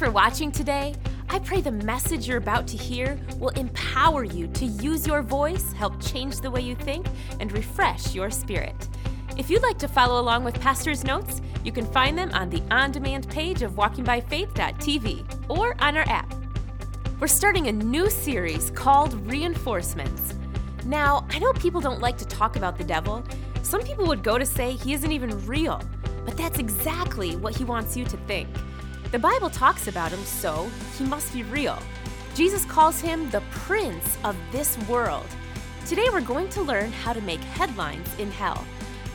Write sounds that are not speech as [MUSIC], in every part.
for watching today. I pray the message you're about to hear will empower you to use your voice, help change the way you think, and refresh your spirit. If you'd like to follow along with Pastor's notes, you can find them on the on demand page of walkingbyfaith.tv or on our app. We're starting a new series called Reinforcements. Now, I know people don't like to talk about the devil. Some people would go to say he isn't even real, but that's exactly what he wants you to think. The Bible talks about him, so he must be real. Jesus calls him the prince of this world. Today we're going to learn how to make headlines in hell,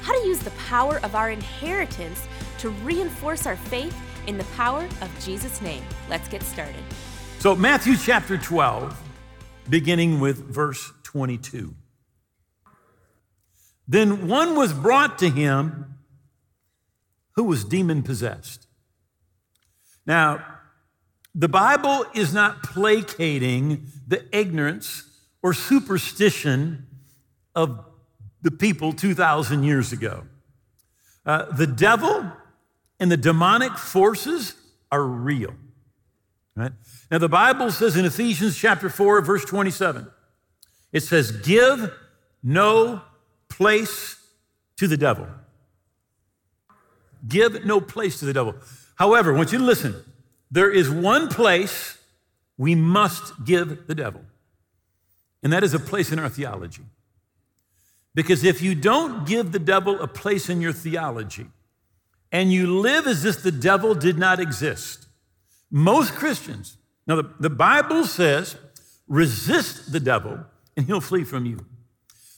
how to use the power of our inheritance to reinforce our faith in the power of Jesus' name. Let's get started. So, Matthew chapter 12, beginning with verse 22. Then one was brought to him who was demon possessed. Now, the Bible is not placating the ignorance or superstition of the people 2,000 years ago. Uh, the devil and the demonic forces are real. Right? Now, the Bible says in Ephesians chapter 4, verse 27, it says, Give no place to the devil. Give no place to the devil. However, I want you to listen. There is one place we must give the devil, and that is a place in our theology. Because if you don't give the devil a place in your theology, and you live as if the devil did not exist, most Christians, now the, the Bible says, resist the devil and he'll flee from you.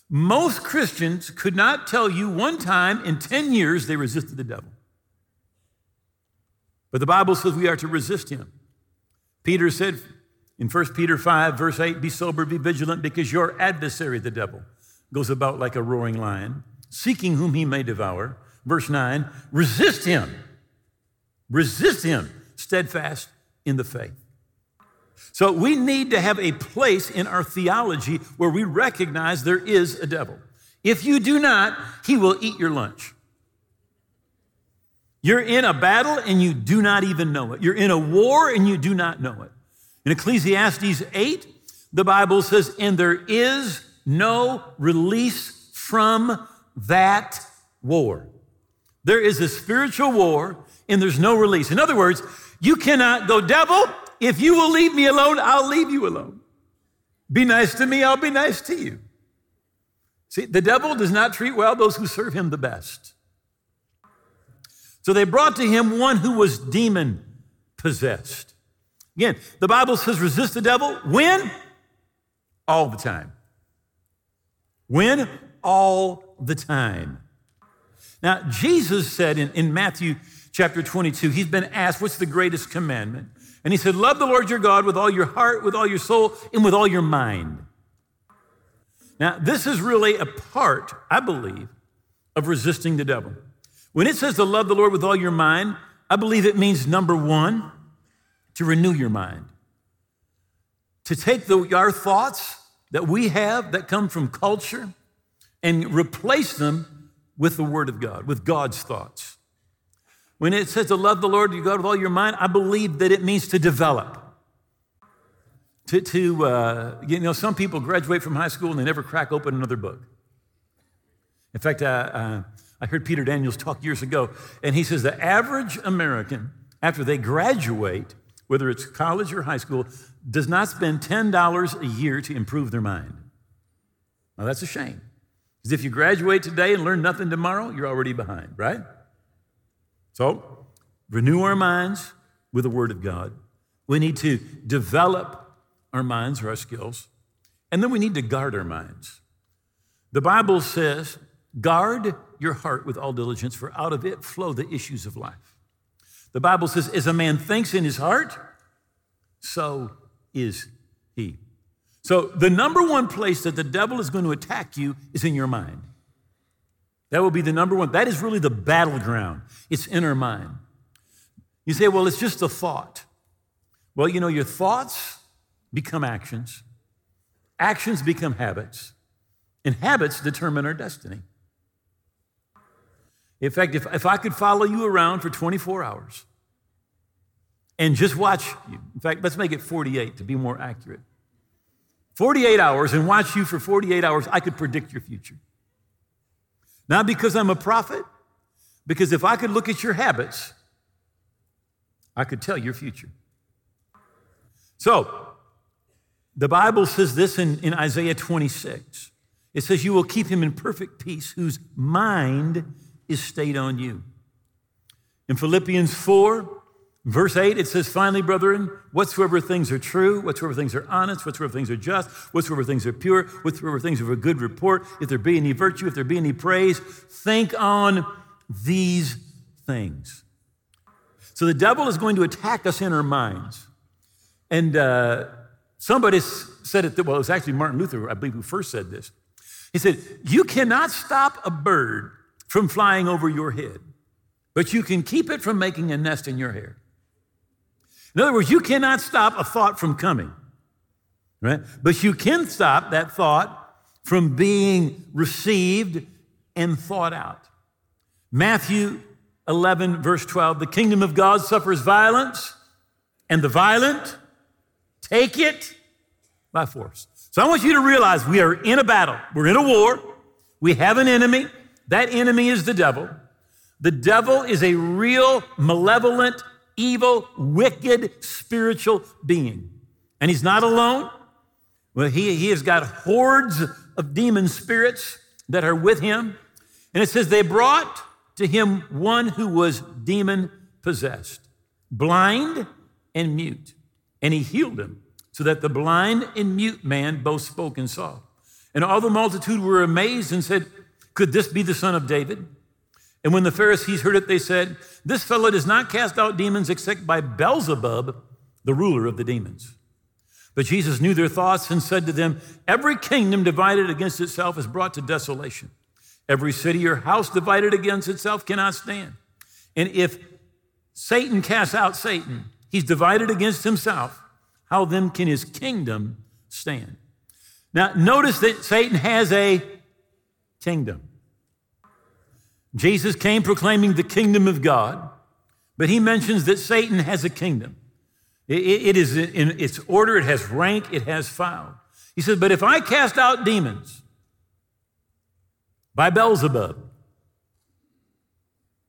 Most Christians could not tell you one time in 10 years they resisted the devil. But the Bible says we are to resist him. Peter said in 1 Peter 5, verse 8, Be sober, be vigilant, because your adversary, the devil, goes about like a roaring lion, seeking whom he may devour. Verse 9, resist him. Resist him, steadfast in the faith. So we need to have a place in our theology where we recognize there is a devil. If you do not, he will eat your lunch. You're in a battle and you do not even know it. You're in a war and you do not know it. In Ecclesiastes 8, the Bible says, and there is no release from that war. There is a spiritual war and there's no release. In other words, you cannot go, devil, if you will leave me alone, I'll leave you alone. Be nice to me, I'll be nice to you. See, the devil does not treat well those who serve him the best. So they brought to him one who was demon possessed. Again, the Bible says resist the devil when? All the time. When? All the time. Now, Jesus said in, in Matthew chapter 22, he's been asked, What's the greatest commandment? And he said, Love the Lord your God with all your heart, with all your soul, and with all your mind. Now, this is really a part, I believe, of resisting the devil. When it says to love the Lord with all your mind, I believe it means number one, to renew your mind. To take the, our thoughts that we have that come from culture and replace them with the Word of God, with God's thoughts. When it says to love the Lord, you God with all your mind, I believe that it means to develop. To, to uh, you know, some people graduate from high school and they never crack open another book. In fact, uh, uh, I heard Peter Daniels talk years ago, and he says the average American, after they graduate, whether it's college or high school, does not spend $10 a year to improve their mind. Now, that's a shame. Because if you graduate today and learn nothing tomorrow, you're already behind, right? So, renew our minds with the Word of God. We need to develop our minds or our skills. And then we need to guard our minds. The Bible says Guard your heart with all diligence, for out of it flow the issues of life. The Bible says, as a man thinks in his heart, so is he. So, the number one place that the devil is going to attack you is in your mind. That will be the number one. That is really the battleground. It's in our mind. You say, well, it's just a thought. Well, you know, your thoughts become actions, actions become habits, and habits determine our destiny. In fact, if, if I could follow you around for 24 hours and just watch you. In fact, let's make it 48 to be more accurate. 48 hours and watch you for 48 hours, I could predict your future. Not because I'm a prophet, because if I could look at your habits, I could tell your future. So, the Bible says this in, in Isaiah 26. It says, You will keep him in perfect peace whose mind is stayed on you. In Philippians 4, verse 8, it says, Finally, brethren, whatsoever things are true, whatsoever things are honest, whatsoever things are just, whatsoever things are pure, whatsoever things are of a good report, if there be any virtue, if there be any praise, think on these things. So the devil is going to attack us in our minds. And uh, somebody said it, well, it was actually Martin Luther, I believe, who first said this. He said, You cannot stop a bird from flying over your head, but you can keep it from making a nest in your hair. In other words, you cannot stop a thought from coming, right? But you can stop that thought from being received and thought out. Matthew 11, verse 12 the kingdom of God suffers violence, and the violent take it by force. So I want you to realize we are in a battle, we're in a war, we have an enemy. That enemy is the devil. The devil is a real, malevolent, evil, wicked, spiritual being. And he's not alone. Well, he, he has got hordes of demon spirits that are with him. And it says they brought to him one who was demon possessed, blind and mute, and he healed him, so that the blind and mute man both spoke and saw. And all the multitude were amazed and said, Could this be the son of David? And when the Pharisees heard it, they said, This fellow does not cast out demons except by Beelzebub, the ruler of the demons. But Jesus knew their thoughts and said to them, Every kingdom divided against itself is brought to desolation. Every city or house divided against itself cannot stand. And if Satan casts out Satan, he's divided against himself. How then can his kingdom stand? Now, notice that Satan has a kingdom. Jesus came proclaiming the kingdom of God, but he mentions that Satan has a kingdom. it is in its order, it has rank, it has file. He says, But if I cast out demons, by Beelzebub,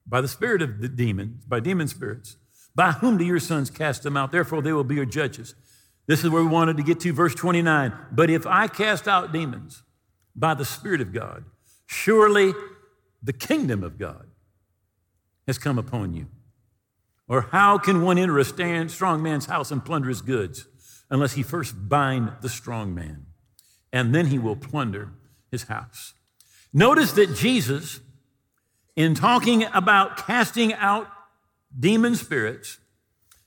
by the spirit of the demons, by demon spirits. By whom do your sons cast them out? Therefore, they will be your judges. This is where we wanted to get to, verse 29. But if I cast out demons by the Spirit of God, surely the kingdom of God has come upon you. Or how can one enter a stand, strong man's house and plunder his goods unless he first bind the strong man? And then he will plunder his house. Notice that Jesus, in talking about casting out demon spirits,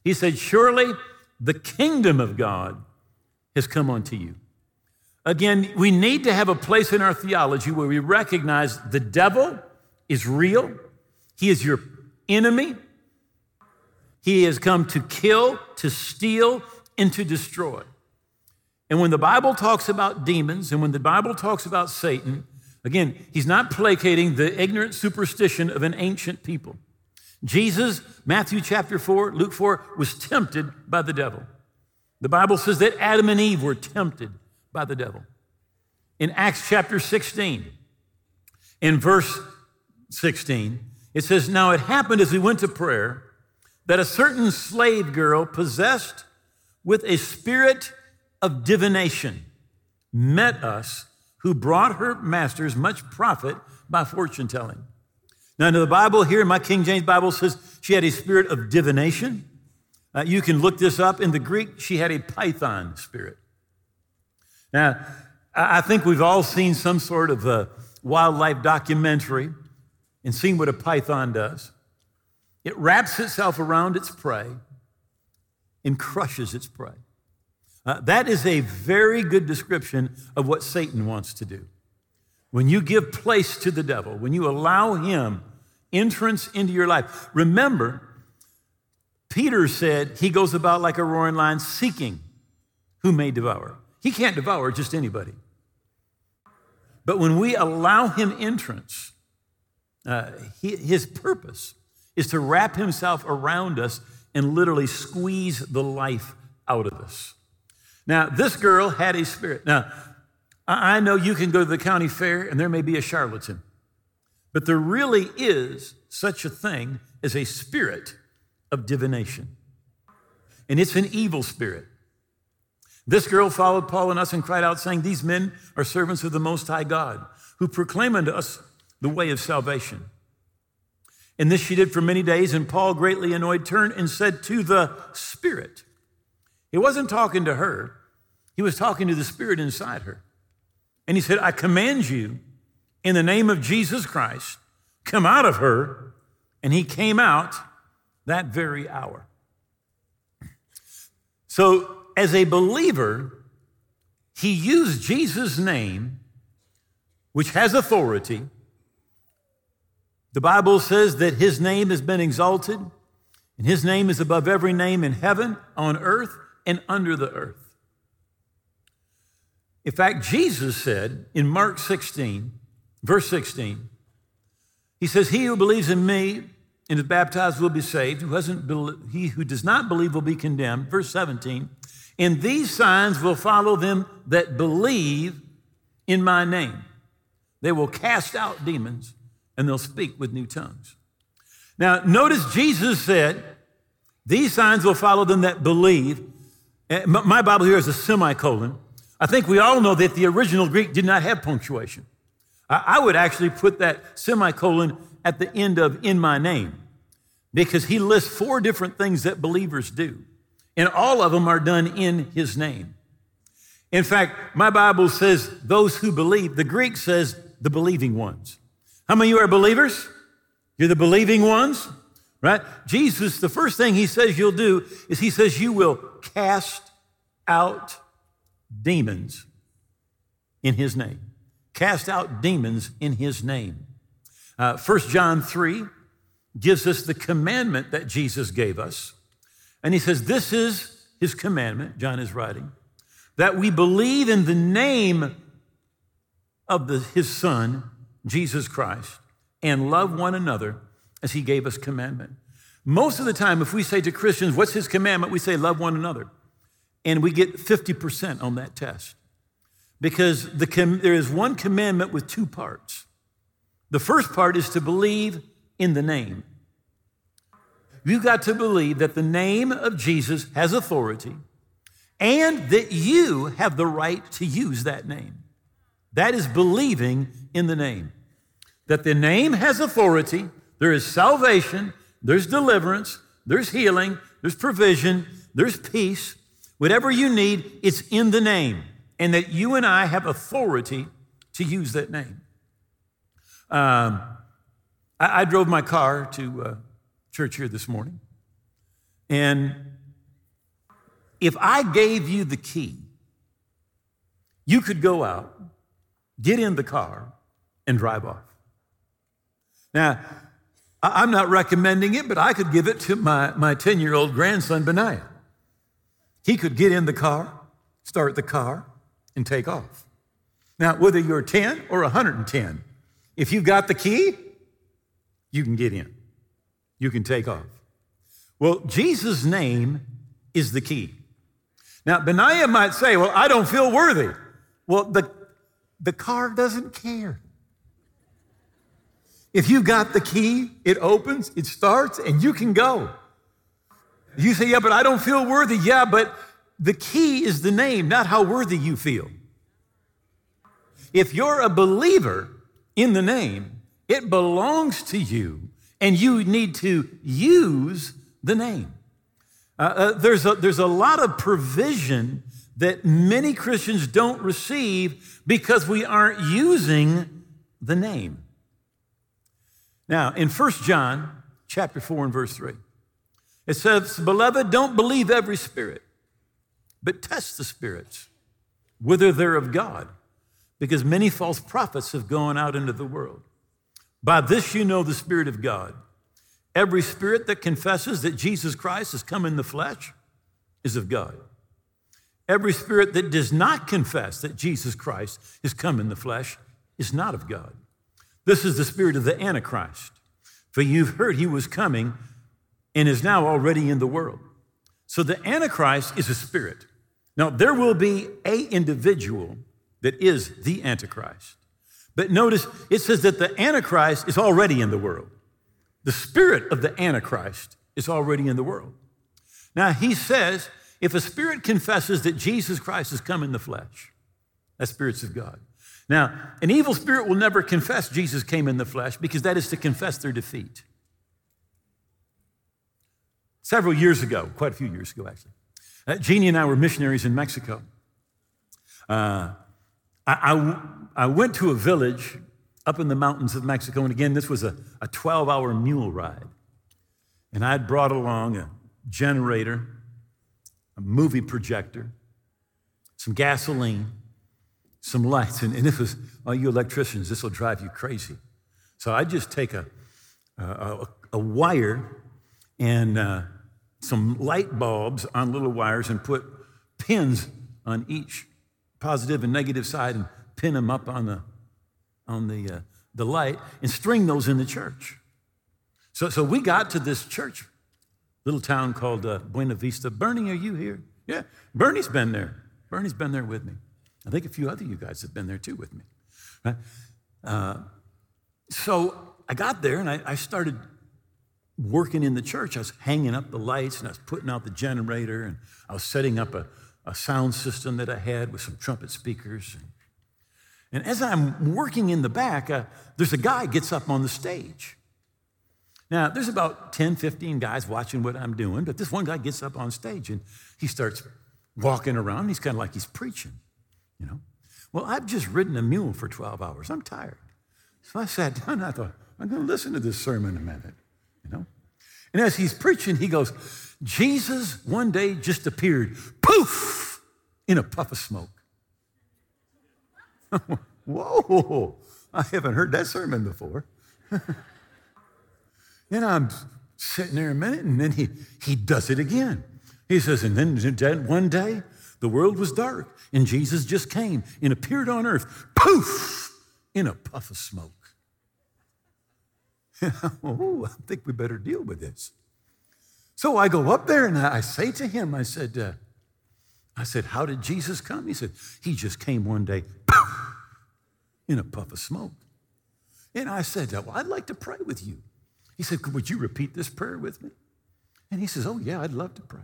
he said, Surely the kingdom of God has come unto you. Again, we need to have a place in our theology where we recognize the devil is real, he is your enemy. He has come to kill, to steal, and to destroy. And when the Bible talks about demons and when the Bible talks about Satan, Again, he's not placating the ignorant superstition of an ancient people. Jesus, Matthew chapter 4, Luke 4, was tempted by the devil. The Bible says that Adam and Eve were tempted by the devil. In Acts chapter 16, in verse 16, it says, Now it happened as we went to prayer that a certain slave girl possessed with a spirit of divination met us who brought her masters much profit by fortune telling. Now, in the Bible here, my King James Bible says she had a spirit of divination. Uh, you can look this up. In the Greek, she had a python spirit. Now, I think we've all seen some sort of a wildlife documentary and seen what a python does. It wraps itself around its prey and crushes its prey. Uh, that is a very good description of what Satan wants to do. When you give place to the devil, when you allow him entrance into your life, remember, Peter said he goes about like a roaring lion seeking who may devour. He can't devour just anybody. But when we allow him entrance, uh, he, his purpose is to wrap himself around us and literally squeeze the life out of us. Now, this girl had a spirit. Now, I know you can go to the county fair and there may be a charlatan, but there really is such a thing as a spirit of divination. And it's an evil spirit. This girl followed Paul and us and cried out, saying, These men are servants of the Most High God, who proclaim unto us the way of salvation. And this she did for many days, and Paul, greatly annoyed, turned and said to the Spirit, He wasn't talking to her, he was talking to the Spirit inside her. And he said, I command you in the name of Jesus Christ, come out of her. And he came out that very hour. So, as a believer, he used Jesus' name, which has authority. The Bible says that his name has been exalted, and his name is above every name in heaven, on earth, and under the earth. In fact, Jesus said in Mark 16, verse 16, he says, He who believes in me and is baptized will be saved. Who hasn't he who does not believe will be condemned. Verse 17, and these signs will follow them that believe in my name. They will cast out demons and they'll speak with new tongues. Now, notice Jesus said, These signs will follow them that believe. Eh, my Bible here is a semicolon. I think we all know that the original Greek did not have punctuation. I would actually put that semicolon at the end of in my name because he lists four different things that believers do, and all of them are done in his name. In fact, my Bible says those who believe, the Greek says the believing ones. How many of you are believers? You're the believing ones, right? Jesus, the first thing he says you'll do is he says you will cast out demons in his name. Cast out demons in his name. Uh, 1 John 3 gives us the commandment that Jesus gave us. And he says, This is his commandment, John is writing, that we believe in the name of the, his son, Jesus Christ, and love one another as he gave us commandment. Most of the time, if we say to Christians, What's his commandment? we say, Love one another. And we get 50% on that test. Because the com- there is one commandment with two parts. The first part is to believe in the name. You've got to believe that the name of Jesus has authority and that you have the right to use that name. That is believing in the name. That the name has authority, there is salvation, there's deliverance, there's healing, there's provision, there's peace. Whatever you need, it's in the name. And that you and I have authority to use that name. Um, I, I, drove my car to uh, church here this morning. And if I gave you the key, you could go out, get in the car, and drive off. Now, I'm not recommending it, but I could give it to my, my 10 year old grandson, Benaiah. He could get in the car, start the car, and take off. Now, whether you're 10 or 110, if you've got the key, you can get in. You can take off. Well, Jesus' name is the key. Now, Benaiah might say, Well, I don't feel worthy. Well, the, the car doesn't care. If you've got the key, it opens, it starts, and you can go. You say, yeah, but I don't feel worthy. Yeah, but the key is the name, not how worthy you feel. If you're a believer in the name, it belongs to you, and you need to use the name. Uh, uh, there's, a, there's a lot of provision that many Christians don't receive because we aren't using the name. Now, in 1 John chapter 4 and verse 3, it says, Beloved, don't believe every spirit, but test the spirits, whether they're of God, because many false prophets have gone out into the world. By this you know the Spirit of God. Every spirit that confesses that Jesus Christ has come in the flesh is of God. Every spirit that does not confess that Jesus Christ has come in the flesh is not of God. This is the spirit of the Antichrist. For you've heard he was coming and is now already in the world. So the Antichrist is a spirit. Now, there will be a individual that is the Antichrist. But notice it says that the Antichrist is already in the world. The spirit of the Antichrist is already in the world. Now, he says if a spirit confesses that Jesus Christ has come in the flesh, that spirit's of God. Now, an evil spirit will never confess Jesus came in the flesh because that is to confess their defeat. Several years ago, quite a few years ago actually, uh, Jeannie and I were missionaries in Mexico. Uh, I, I, I, went to a village up in the mountains of Mexico, and again, this was a, a 12 hour mule ride. And I'd brought along a generator, a movie projector, some gasoline, some lights. And, and this was, all you electricians, this will drive you crazy. So I'd just take a, a, a wire and uh, some light bulbs on little wires and put pins on each positive and negative side and pin them up on the, on the, uh, the light and string those in the church. So, so we got to this church, little town called uh, Buena Vista. Bernie, are you here? Yeah, Bernie's been there. Bernie's been there with me. I think a few other you guys have been there too with me. Right? Uh, so I got there and I, I started working in the church. I was hanging up the lights and I was putting out the generator and I was setting up a, a sound system that I had with some trumpet speakers. And, and as I'm working in the back, uh, there's a guy gets up on the stage. Now, there's about 10, 15 guys watching what I'm doing, but this one guy gets up on stage and he starts walking around. He's kind of like he's preaching, you know. Well, I've just ridden a mule for 12 hours. I'm tired. So I sat down and I thought, I'm going to listen to this sermon a minute, you know. And as he's preaching, he goes, Jesus one day just appeared, poof, in a puff of smoke. [LAUGHS] Whoa, I haven't heard that sermon before. [LAUGHS] and I'm sitting there a minute, and then he, he does it again. He says, and then one day the world was dark, and Jesus just came and appeared on earth, poof, in a puff of smoke. [LAUGHS] oh, I think we better deal with this. So I go up there and I say to him, I said, uh, I said, how did Jesus come? He said, he just came one day, [LAUGHS] in a puff of smoke. And I said, well, I'd like to pray with you. He said, would you repeat this prayer with me? And he says, oh, yeah, I'd love to pray.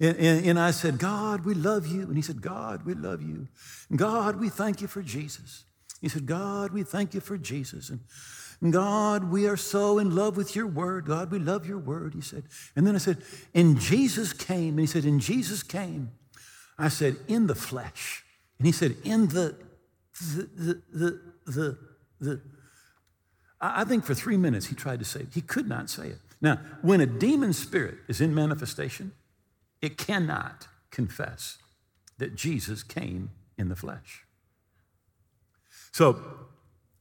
And, and, and, I said, God, we love you. And he said, God, we love you. God, we thank you for Jesus. He said, God, we thank you for Jesus. And God, we are so in love with your word. God, we love your word, he said. And then I said, and Jesus came. And he said, and Jesus came. I said, in the flesh. And he said, in the, the, the, the, the. I think for three minutes he tried to say it. He could not say it. Now, when a demon spirit is in manifestation, it cannot confess that Jesus came in the flesh. So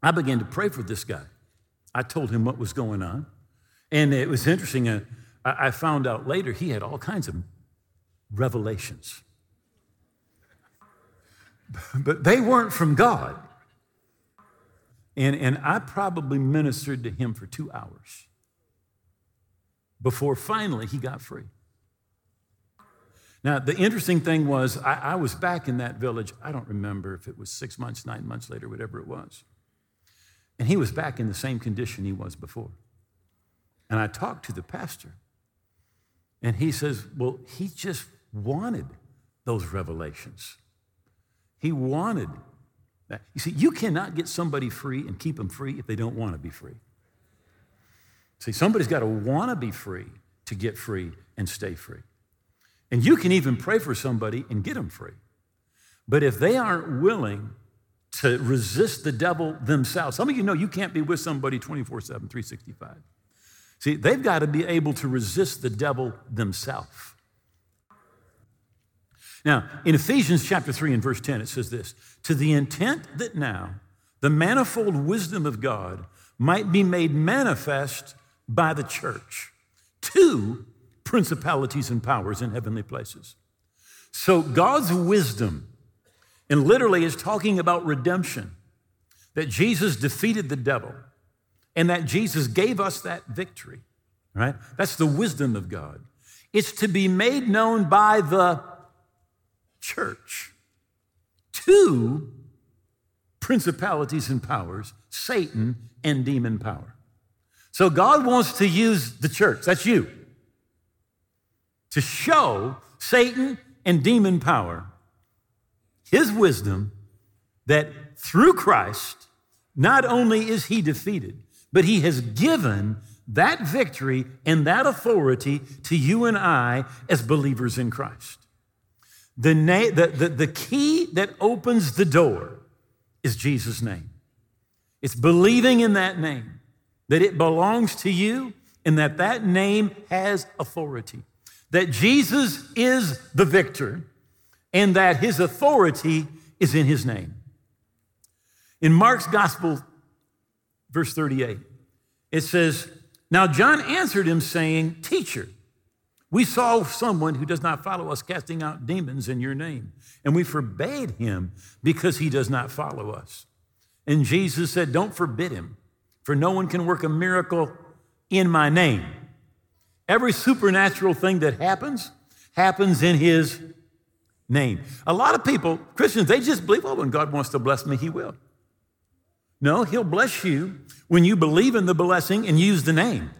I began to pray for this guy. I told him what was going on. And it was interesting. Uh, I found out later he had all kinds of revelations. But they weren't from God. And, and I probably ministered to him for two hours before finally he got free. Now, the interesting thing was, I, I, was back in that village. I don't remember if it was six months, nine months later, whatever it was. And he was back in the same condition he was before. And I talked to the pastor, and he says, Well, he just wanted those revelations. He wanted that. You see, you cannot get somebody free and keep them free if they don't want to be free. See, somebody's got to want to be free to get free and stay free. And you can even pray for somebody and get them free. But if they aren't willing to resist the devil themselves, some of you know you can't be with somebody 24 7, 365. See, they've got to be able to resist the devil themselves. Now, in Ephesians chapter 3 and verse 10, it says this To the intent that now the manifold wisdom of God might be made manifest by the church to principalities and powers in heavenly places. So God's wisdom, and literally is talking about redemption, that Jesus defeated the devil and that Jesus gave us that victory. right? That's the wisdom of God. It's to be made known by the church to principalities and powers, Satan and demon power. So God wants to use the church, that's you, to show Satan and demon power his wisdom that through Christ, not only is he defeated, but he has given that victory and that authority to you and I as believers in Christ. The, na- the, the, the key that opens the door is Jesus' name. It's believing in that name, that it belongs to you, and that that name has authority. That Jesus is the victor, and that his authority is in his name. In Mark's gospel, verse 38, it says, Now John answered him, saying, Teacher, we saw someone who does not follow us casting out demons in your name, and we forbade him because he does not follow us. And Jesus said, Don't forbid him, for no one can work a miracle in my name. Every supernatural thing that happens, happens in his name. A lot of people, Christians, they just believe, well, when God wants to bless me, he will. No, he'll bless you when you believe in the blessing and use the name.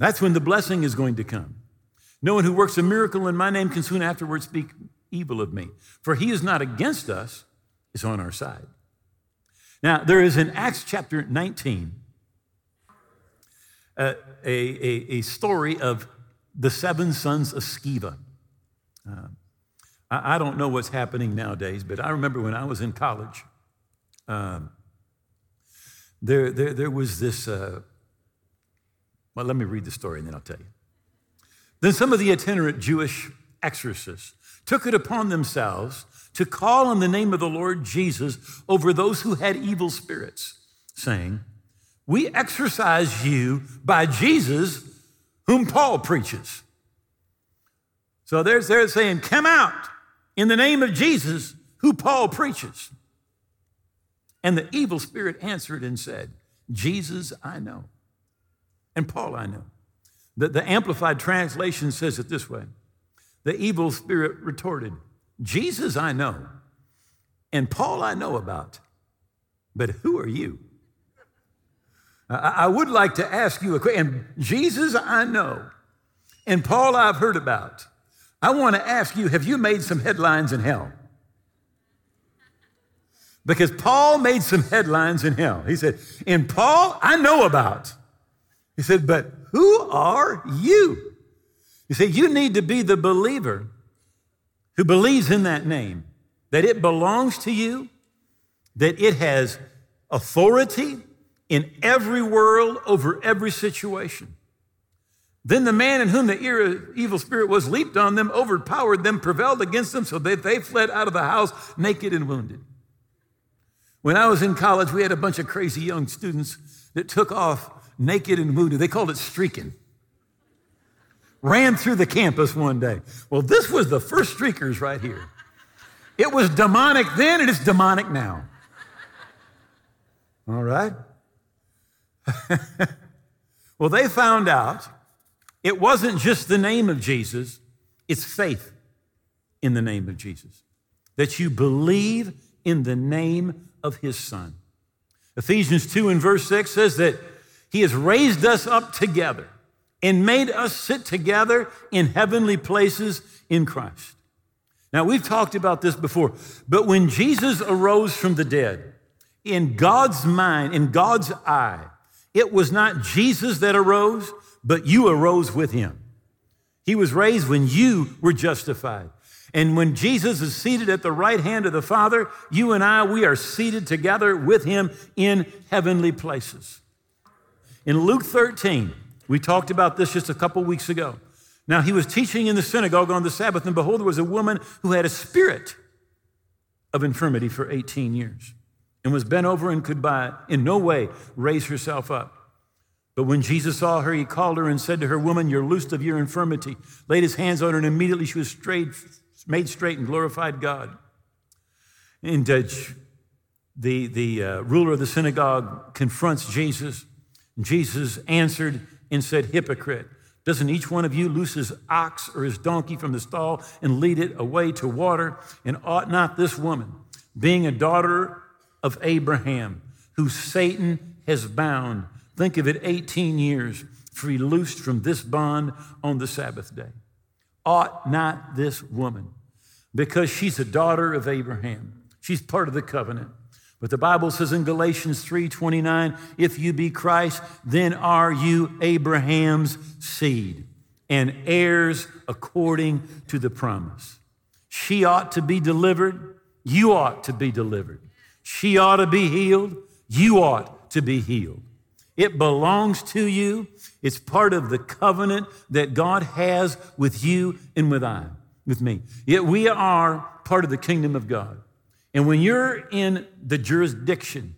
That's when the blessing is going to come. No one who works a miracle in my name can soon afterwards speak evil of me. For he is not against us, is on our side. Now, there is in Acts chapter 19 uh, a, a, a, story of the seven sons of Sceva. Uh, I, I, don't know what's happening nowadays, but I remember when I was in college, um, there, there, there was this uh, well, let me read the story and then I'll tell you. Then some of the itinerant Jewish exorcists took it upon themselves to call on the name of the Lord Jesus over those who had evil spirits, saying, We exorcise you by Jesus, whom Paul preaches. So they're, they're saying, Come out in the name of Jesus, who Paul preaches. And the evil spirit answered and said, Jesus I know and Paul I know. The, the Amplified Translation says it this way The evil spirit retorted, Jesus I know, and Paul I know about, but who are you? I, I would like to ask you a question. And Jesus I know, and Paul I've heard about. I want to ask you have you made some headlines in hell? Because Paul made some headlines in hell. He said, In Paul I know about. He said, But who are you? You see, you need to be the believer who believes in that name, that it belongs to you, that it has authority in every world over every situation. Then the man in whom the evil spirit was leaped on them, overpowered them, prevailed against them, so that they fled out of the house naked and wounded. When I was in college, we had a bunch of crazy young students that took off naked and wounded. They called it streaking. Ran through the campus one day. Well, this was the first streakers right here. It was demonic then, and it's demonic now. All right? [LAUGHS] well, they found out it wasn't just the name of Jesus, it's faith in the name of Jesus. That you believe in the name of his son. Ephesians 2 and verse 6 says that he has raised us up together and made us sit together in heavenly places in Christ. Now, we've talked about this before, but when Jesus arose from the dead, in God's mind, in God's eye, it was not Jesus that arose, but you arose with him. He was raised when you were justified. And when Jesus is seated at the right hand of the Father, you and I, we are seated together with him in heavenly places. In Luke 13, we talked about this just a couple weeks ago. Now, he was teaching in the synagogue on the Sabbath, and behold, there was a woman who had a spirit of infirmity for 18 years and was bent over and could by in no way raise herself up. But when Jesus saw her, he called her and said to her, Woman, you're loosed of your infirmity. Laid his hands on her, and immediately she was straight, made straight and glorified God. And uh, the, the uh, ruler of the synagogue confronts Jesus Jesus answered and said, Hypocrite, doesn't each one of you loose his ox or his donkey from the stall and lead it away to water? And ought not this woman, being a daughter of Abraham, who Satan has bound, think of it, 18 years, free loosed from this bond on the Sabbath day? Ought not this woman, because she's a daughter of Abraham, she's part of the covenant, but the Bible says in Galatians 3:29, if you be Christ, then are you Abraham's seed and heirs according to the promise. She ought to be delivered, you ought to be delivered. She ought to be healed, you ought to be healed. It belongs to you. It's part of the covenant that God has with you and with I, with me. Yet we are part of the kingdom of God. And when you're in the jurisdiction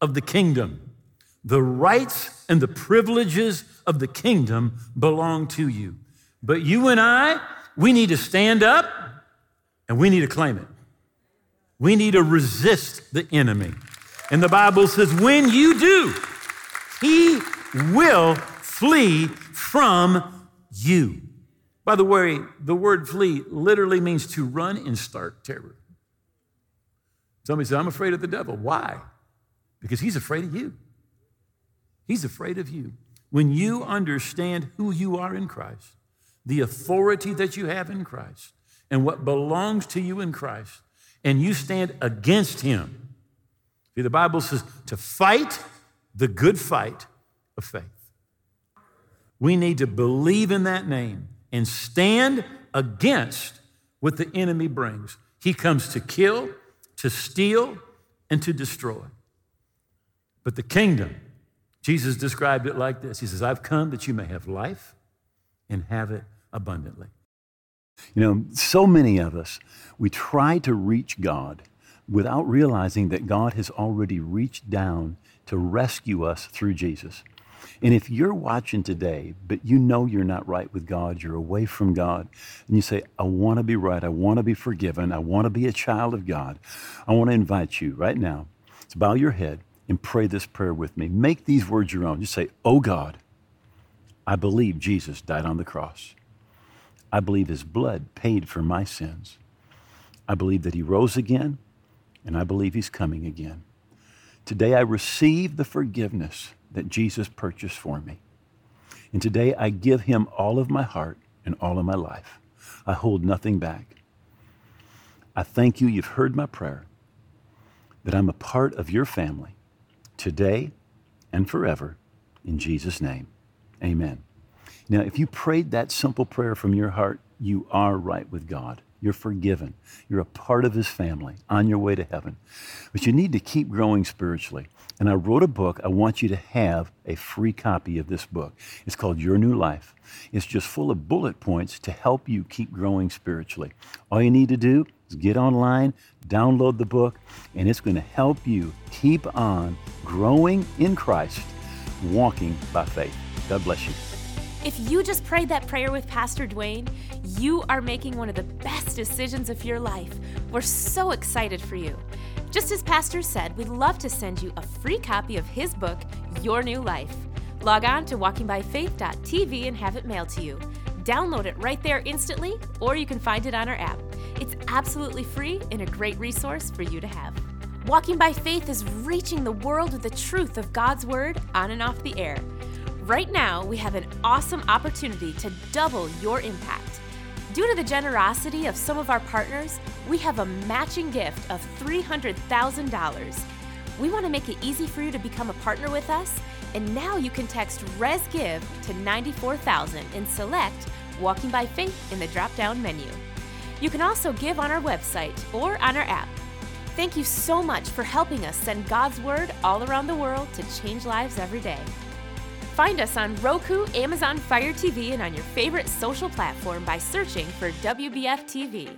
of the kingdom, the rights and the privileges of the kingdom belong to you. But you and I, we need to stand up and we need to claim it. We need to resist the enemy. And the Bible says, when you do, he will flee from you. By the way, the word flee literally means to run in stark terror. Somebody said, I'm afraid of the devil. Why? Because he's afraid of you. He's afraid of you. When you understand who you are in Christ, the authority that you have in Christ, and what belongs to you in Christ, and you stand against him. See, the Bible says to fight the good fight of faith. We need to believe in that name and stand against what the enemy brings. He comes to kill, to steal, and to destroy. But the kingdom, Jesus described it like this He says, I've come that you may have life and have it abundantly. You know, so many of us, we try to reach God without realizing that God has already reached down to rescue us through Jesus. And if you're watching today, but you know you're not right with God, you're away from God, and you say, I want to be right, I want to be forgiven, I want to be a child of God, I want to invite you right now to bow your head and pray this prayer with me. Make these words your own. Just say, Oh God, I believe Jesus died on the cross. I believe his blood paid for my sins. I believe that he rose again, and I believe he's coming again. Today I receive the forgiveness that Jesus purchased for me. And today I give him all of my heart and all of my life. I hold nothing back. I thank you, you've heard my prayer, that I'm a part of your family today and forever. In Jesus' name, amen. Now, if you prayed that simple prayer from your heart, you are right with God. You're forgiven. You're a part of his family on your way to heaven. But you need to keep growing spiritually. And I wrote a book. I want you to have a free copy of this book. It's called Your New Life. It's just full of bullet points to help you keep growing spiritually. All you need to do is get online, download the book, and it's going to help you keep on growing in Christ, walking by faith. God bless you. If you just prayed that prayer with Pastor Duane, you are making one of the best decisions of your life. We're so excited for you. Just as Pastor said, we'd love to send you a free copy of his book, Your New Life. Log on to walkingbyfaith.tv and have it mailed to you. Download it right there instantly, or you can find it on our app. It's absolutely free and a great resource for you to have. Walking by Faith is reaching the world with the truth of God's Word on and off the air. Right now, we have an awesome opportunity to double your impact. Due to the generosity of some of our partners, we have a matching gift of $300,000. We want to make it easy for you to become a partner with us, and now you can text ResGive to 94000 and select Walking by Faith in the drop down menu. You can also give on our website or on our app. Thank you so much for helping us send God's Word all around the world to change lives every day. Find us on Roku, Amazon Fire TV, and on your favorite social platform by searching for WBF TV.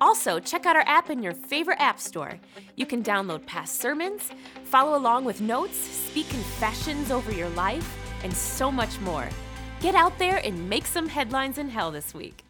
Also, check out our app in your favorite app store. You can download past sermons, follow along with notes, speak confessions over your life, and so much more. Get out there and make some headlines in hell this week.